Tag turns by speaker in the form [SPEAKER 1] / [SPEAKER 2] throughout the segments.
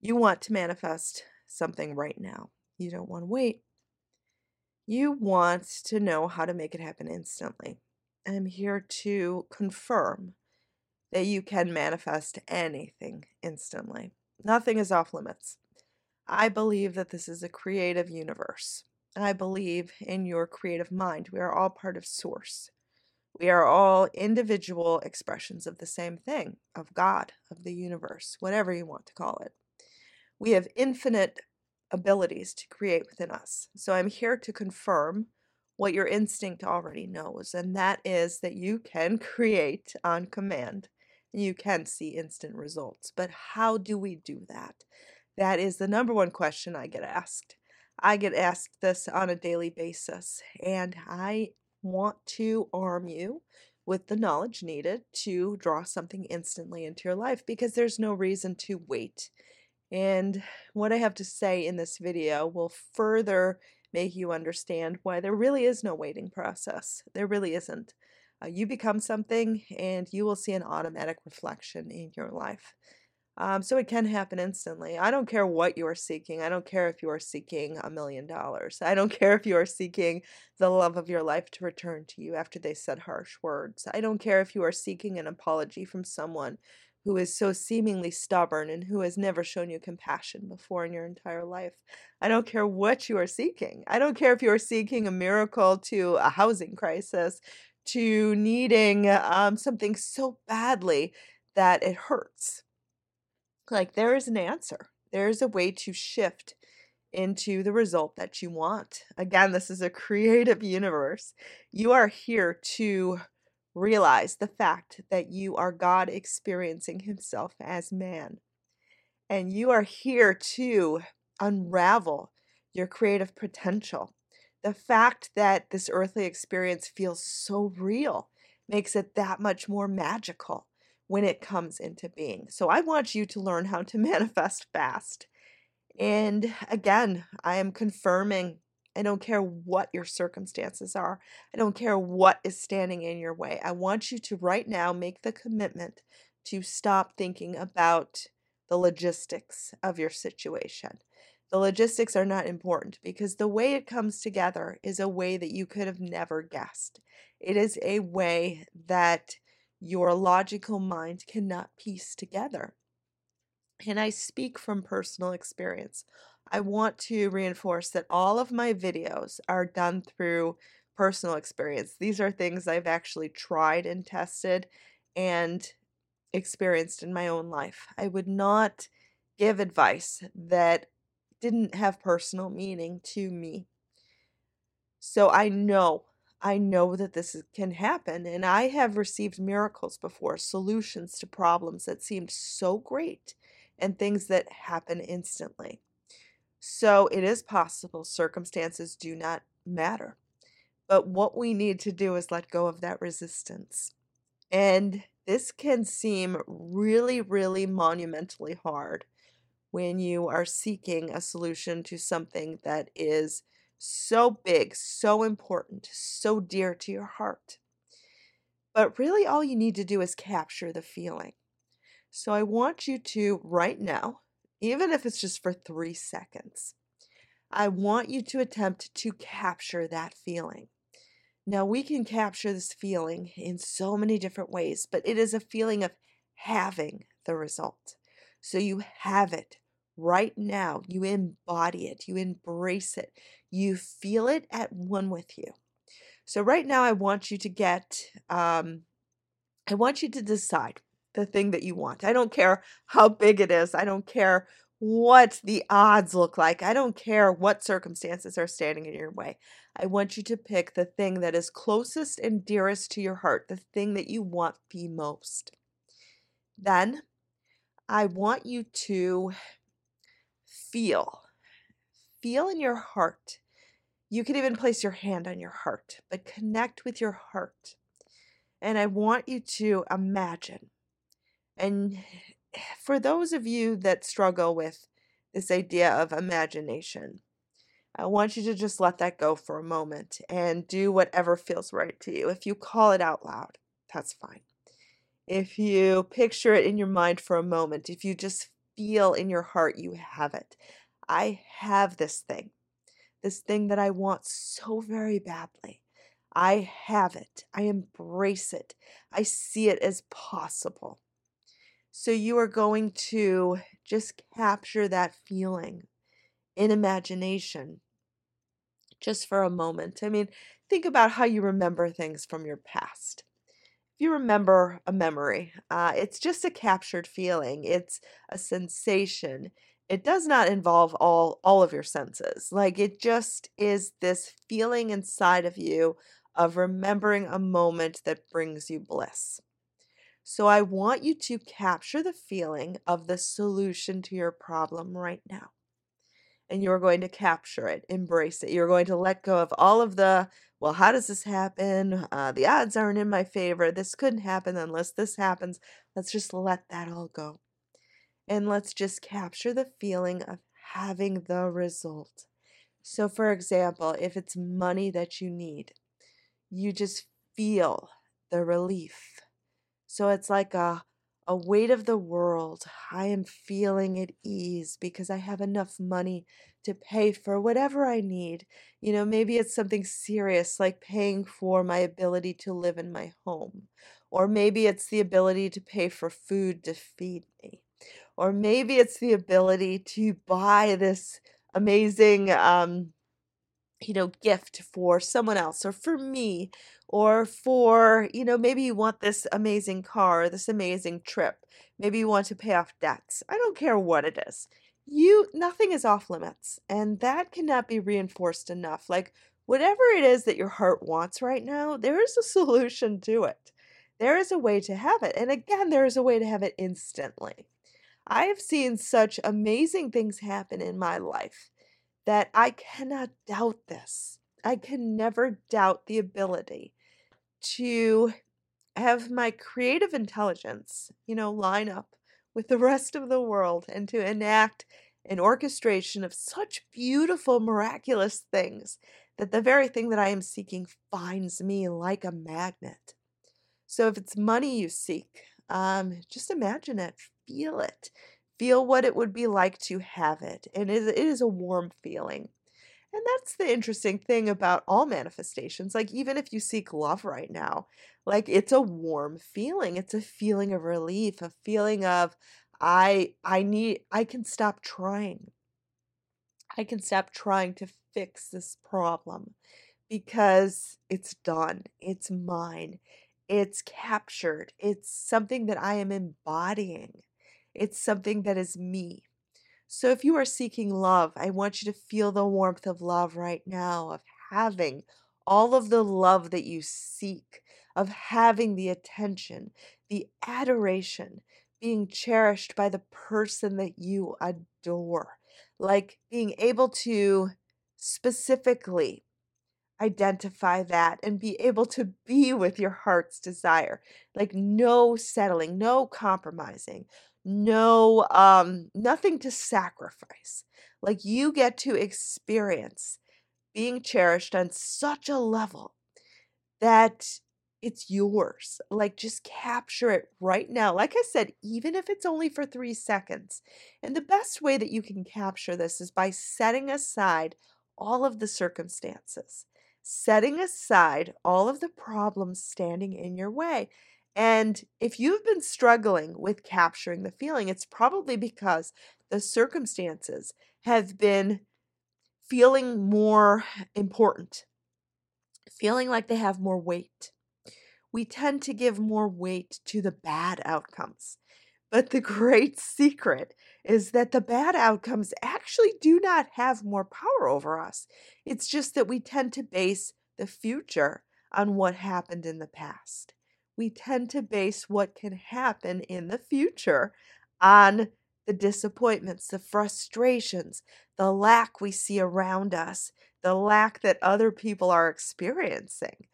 [SPEAKER 1] You want to manifest something right now. You don't want to wait. You want to know how to make it happen instantly. I'm here to confirm that you can manifest anything instantly. Nothing is off limits. I believe that this is a creative universe. I believe in your creative mind. We are all part of Source. We are all individual expressions of the same thing, of God, of the universe, whatever you want to call it. We have infinite abilities to create within us. So I'm here to confirm what your instinct already knows, and that is that you can create on command. You can see instant results. But how do we do that? That is the number one question I get asked. I get asked this on a daily basis, and I want to arm you with the knowledge needed to draw something instantly into your life because there's no reason to wait. And what I have to say in this video will further make you understand why there really is no waiting process. There really isn't. Uh, you become something and you will see an automatic reflection in your life. Um, so it can happen instantly. I don't care what you are seeking. I don't care if you are seeking a million dollars. I don't care if you are seeking the love of your life to return to you after they said harsh words. I don't care if you are seeking an apology from someone who is so seemingly stubborn and who has never shown you compassion before in your entire life. I don't care what you are seeking. I don't care if you are seeking a miracle to a housing crisis, to needing um, something so badly that it hurts. Like there is an answer. There is a way to shift into the result that you want. Again, this is a creative universe. You are here to realize the fact that you are God experiencing Himself as man. And you are here to unravel your creative potential. The fact that this earthly experience feels so real makes it that much more magical when it comes into being. So I want you to learn how to manifest fast. And again, I am confirming I don't care what your circumstances are. I don't care what is standing in your way. I want you to right now make the commitment to stop thinking about the logistics of your situation. The logistics are not important because the way it comes together is a way that you could have never guessed. It is a way that your logical mind cannot piece together. And I speak from personal experience. I want to reinforce that all of my videos are done through personal experience. These are things I've actually tried and tested and experienced in my own life. I would not give advice that didn't have personal meaning to me. So I know I know that this can happen, and I have received miracles before, solutions to problems that seemed so great, and things that happen instantly. So it is possible circumstances do not matter. But what we need to do is let go of that resistance. And this can seem really, really monumentally hard when you are seeking a solution to something that is so big, so important, so dear to your heart. But really, all you need to do is capture the feeling. So I want you to, right now, even if it's just for three seconds, I want you to attempt to capture that feeling. Now, we can capture this feeling in so many different ways, but it is a feeling of having the result. So you have it right now. You embody it, you embrace it, you feel it at one with you. So, right now, I want you to get, um, I want you to decide the thing that you want. I don't care how big it is, I don't care what the odds look like, I don't care what circumstances are standing in your way. I want you to pick the thing that is closest and dearest to your heart, the thing that you want the most. Then I want you to feel. Feel in your heart. You can even place your hand on your heart, but connect with your heart. And I want you to imagine. And for those of you that struggle with this idea of imagination, I want you to just let that go for a moment and do whatever feels right to you. If you call it out loud, that's fine. If you picture it in your mind for a moment, if you just feel in your heart you have it. I have this thing, this thing that I want so very badly. I have it. I embrace it. I see it as possible. So you are going to just capture that feeling in imagination just for a moment. I mean, think about how you remember things from your past. If you remember a memory, uh, it's just a captured feeling, it's a sensation. It does not involve all, all of your senses. Like it just is this feeling inside of you of remembering a moment that brings you bliss. So I want you to capture the feeling of the solution to your problem right now and you're going to capture it, embrace it. You're going to let go of all of the, well, how does this happen? Uh, the odds aren't in my favor. This couldn't happen unless this happens. Let's just let that all go. And let's just capture the feeling of having the result. So, for example, if it's money that you need, you just feel the relief. So it's like a a weight of the world. I am feeling at ease because I have enough money to pay for whatever I need. You know, maybe it's something serious like paying for my ability to live in my home, or maybe it's the ability to pay for food to feed me, or maybe it's the ability to buy this amazing um you know gift for someone else or for me or for, you know, maybe you want this amazing car, this amazing trip. Maybe you want to pay off debts. I don't care what it is. You nothing is off limits, and that cannot be reinforced enough. Like whatever it is that your heart wants right now, there is a solution to it. There is a way to have it. And again, there is a way to have it instantly. I have seen such amazing things happen in my life that I cannot doubt this. I can never doubt the ability to have my creative intelligence, you know, line up with the rest of the world and to enact an orchestration of such beautiful, miraculous things that the very thing that I am seeking finds me like a magnet. So if it's money you seek, um, just imagine it, feel it, feel what it would be like to have it. And it is a warm feeling. And that's the interesting thing about all manifestations. Like, even if you seek love right now, like it's a warm feeling. It's a feeling of relief, a feeling of, I I need I can stop trying. I can stop trying to fix this problem because it's done. It's mine. It's captured. It's something that I am embodying. It's something that is me. So if you are seeking love, I want you to feel the warmth of love right now, of having all of the love that you seek, of having the attention, the adoration, being cherished by the person that you adore, like being able to specifically identify that and be able to be with your heart's desire. Like no settling, no compromising, no um nothing to sacrifice. Like you get to experience being cherished on such a level that it's yours. Like just capture it right now. Like i said even if it's only for 3 seconds. And the best way that you can capture this is by setting aside all of the circumstances setting aside all of the problems standing in your way and if you've been struggling with capturing the feeling, it's probably because the circumstances have been feeling more important, feeling like they have more weight. We tend to give more weight to the bad outcomes. But the great secret is that the bad outcomes actually do not have more power over us. It's just that we tend to base the future on what happened in the past we tend to base what can happen in the future on the disappointments, the frustrations, the lack we see around us, the lack that other people are experiencing.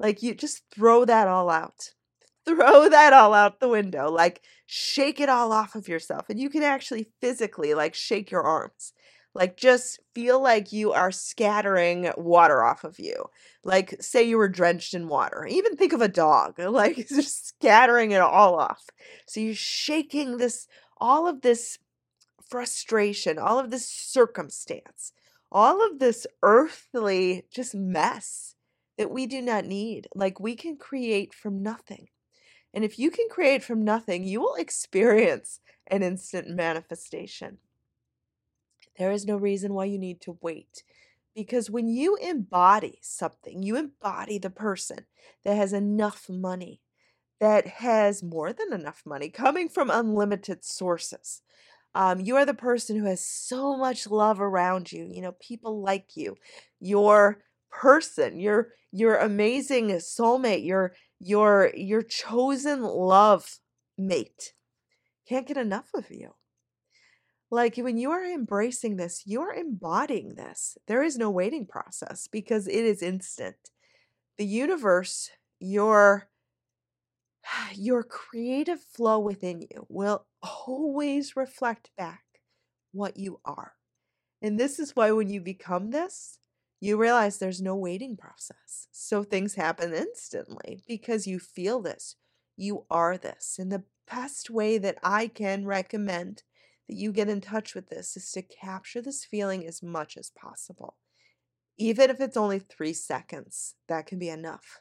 [SPEAKER 1] Like you just throw that all out. Throw that all out the window. Like shake it all off of yourself. And you can actually physically like shake your arms. Like, just feel like you are scattering water off of you. Like, say you were drenched in water. Even think of a dog, like, just scattering it all off. So you're shaking this, all of this frustration, all of this circumstance, all of this earthly just mess that we do not need. Like we can create from nothing. And if you can create from nothing, you will experience an instant manifestation. There is no reason why you need to wait. Because when you embody something, you embody the person that has enough money, that has more than enough money coming from unlimited sources. Um, you are the person who has so much love around you. You know, people like you. Your person, your your amazing soulmate, your your your chosen love mate can't get enough of you. Like when you are embracing this, you are embodying this. There is no waiting process because it is instant. The universe, your your creative flow within you will always reflect back what you are. And this is why when you become this, you realize there's no waiting process. So things happen instantly because you feel this. You are this. And the best way that I can recommend that you get in touch with this is to capture this feeling as much as possible. Even if it's only three seconds, that can be enough.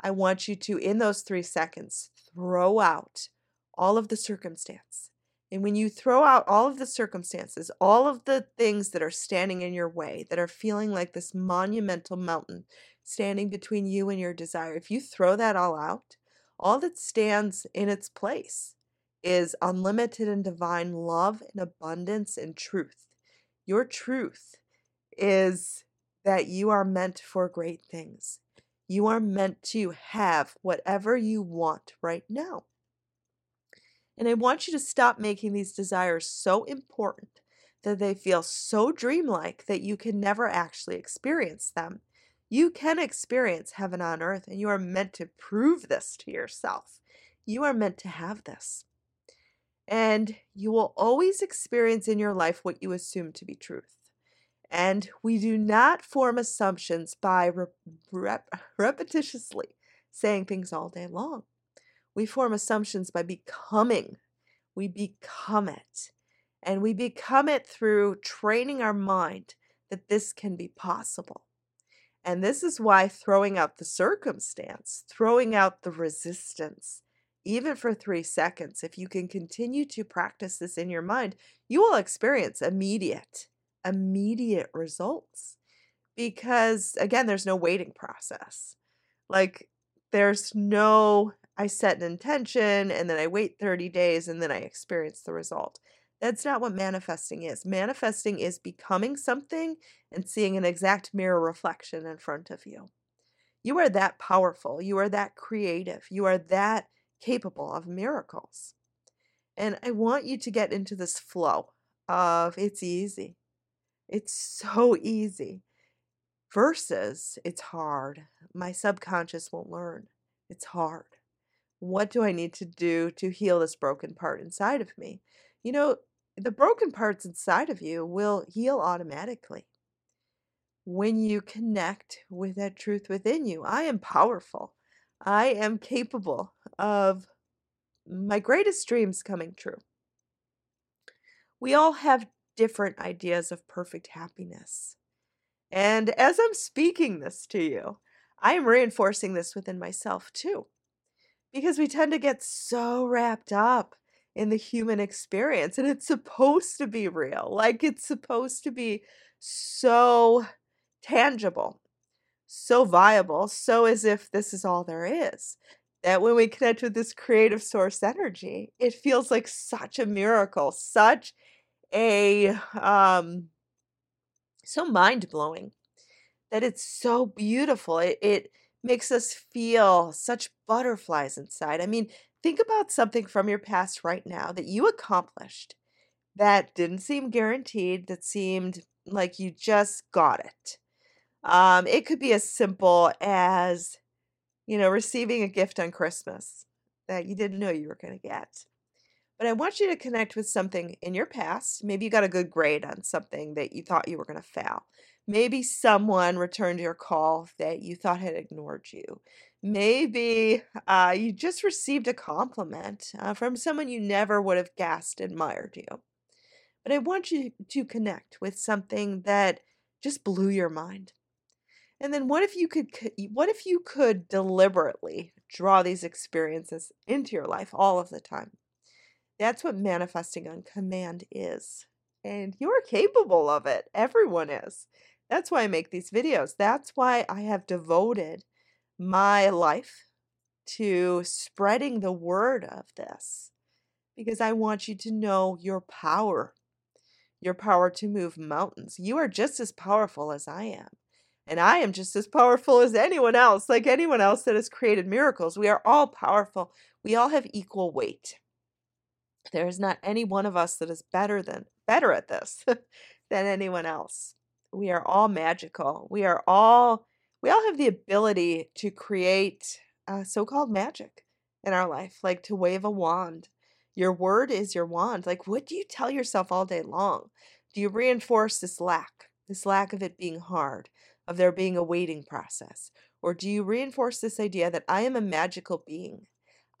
[SPEAKER 1] I want you to, in those three seconds, throw out all of the circumstance. And when you throw out all of the circumstances, all of the things that are standing in your way, that are feeling like this monumental mountain standing between you and your desire, if you throw that all out, all that stands in its place is unlimited and divine love and abundance and truth. Your truth is that you are meant for great things. You are meant to have whatever you want right now. And I want you to stop making these desires so important that they feel so dreamlike that you can never actually experience them. You can experience heaven on earth, and you are meant to prove this to yourself. You are meant to have this. And you will always experience in your life what you assume to be truth. And we do not form assumptions by rep- rep- repetitiously saying things all day long. We form assumptions by becoming. We become it. And we become it through training our mind that this can be possible. And this is why throwing out the circumstance, throwing out the resistance, even for three seconds, if you can continue to practice this in your mind, you will experience immediate, immediate results. Because again, there's no waiting process. Like, there's no, I set an intention and then I wait 30 days and then I experience the result. That's not what manifesting is. Manifesting is becoming something and seeing an exact mirror reflection in front of you. You are that powerful. You are that creative. You are that capable of miracles. And I want you to get into this flow of it's easy. It's so easy versus it's hard. My subconscious won't learn. It's hard. What do I need to do to heal this broken part inside of me? You know, the broken parts inside of you will heal automatically when you connect with that truth within you. I am powerful. I am capable of my greatest dreams coming true. We all have different ideas of perfect happiness. And as I'm speaking this to you, I am reinforcing this within myself too. Because we tend to get so wrapped up in the human experience and it's supposed to be real. Like it's supposed to be so tangible, so viable, so as if this is all there is. That when we connect with this creative source energy, it feels like such a miracle, such a um so mind-blowing that it's so beautiful. It, it makes us feel such butterflies inside. I mean, think about something from your past right now that you accomplished that didn't seem guaranteed, that seemed like you just got it. Um, it could be as simple as, you know, receiving a gift on Christmas that you didn't know you were going to get. But I want you to connect with something in your past. Maybe you got a good grade on something that you thought you were going to fail. Maybe someone returned your call that you thought had ignored you. Maybe uh, you just received a compliment uh, from someone you never would have guessed admired you. But I want you to connect with something that just blew your mind. And then what if you could what if you could deliberately draw these experiences into your life all of the time? That's what manifesting on command is. And you're capable of it. Everyone is. That's why I make these videos. That's why I have devoted my life to spreading the word of this because I want you to know your power, your power to move mountains. You are just as powerful as I am. And I am just as powerful as anyone else, like anyone else that has created miracles. We are all powerful. We all have equal weight. There is not any one of us that is better than better at this than anyone else. We are all magical. We are all we all have the ability to create uh, so-called magic in our life, like to wave a wand. Your word is your wand. Like, what do you tell yourself all day long? Do you reinforce this lack, this lack of it being hard, of there being a waiting process? Or do you reinforce this idea that I am a magical being?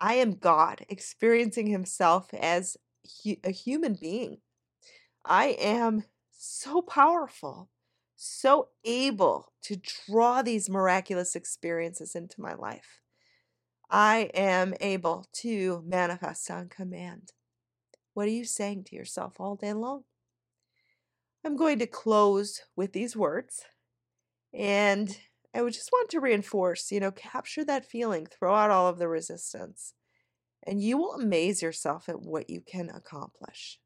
[SPEAKER 1] I am God experiencing Himself as hu- a human being. I am so powerful, so able to draw these miraculous experiences into my life. I am able to manifest on command. What are you saying to yourself all day long? I'm going to close with these words. And I would just want to reinforce, you know, capture that feeling, throw out all of the resistance, and you will amaze yourself at what you can accomplish.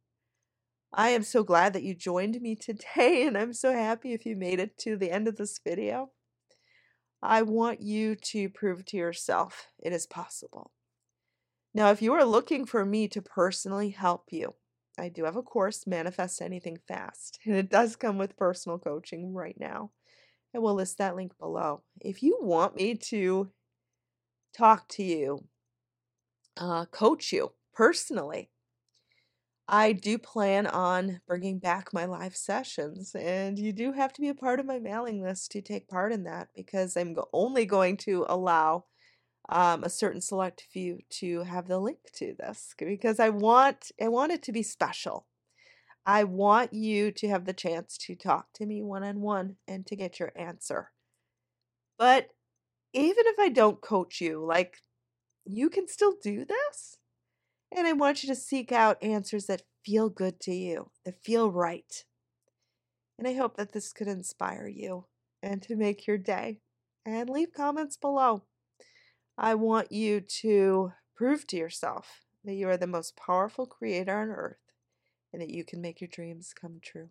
[SPEAKER 1] I am so glad that you joined me today, and I'm so happy if you made it to the end of this video. I want you to prove to yourself it is possible. Now, if you are looking for me to personally help you, I do have a course, Manifest Anything Fast, and it does come with personal coaching right now. I will list that link below. If you want me to talk to you, uh, coach you personally, I do plan on bringing back my live sessions, and you do have to be a part of my mailing list to take part in that because I'm only going to allow um, a certain select few to have the link to this because I want I want it to be special. I want you to have the chance to talk to me one on one and to get your answer. But even if I don't coach you, like you can still do this. And I want you to seek out answers that feel good to you, that feel right. And I hope that this could inspire you and to make your day. And leave comments below. I want you to prove to yourself that you are the most powerful creator on earth and that you can make your dreams come true.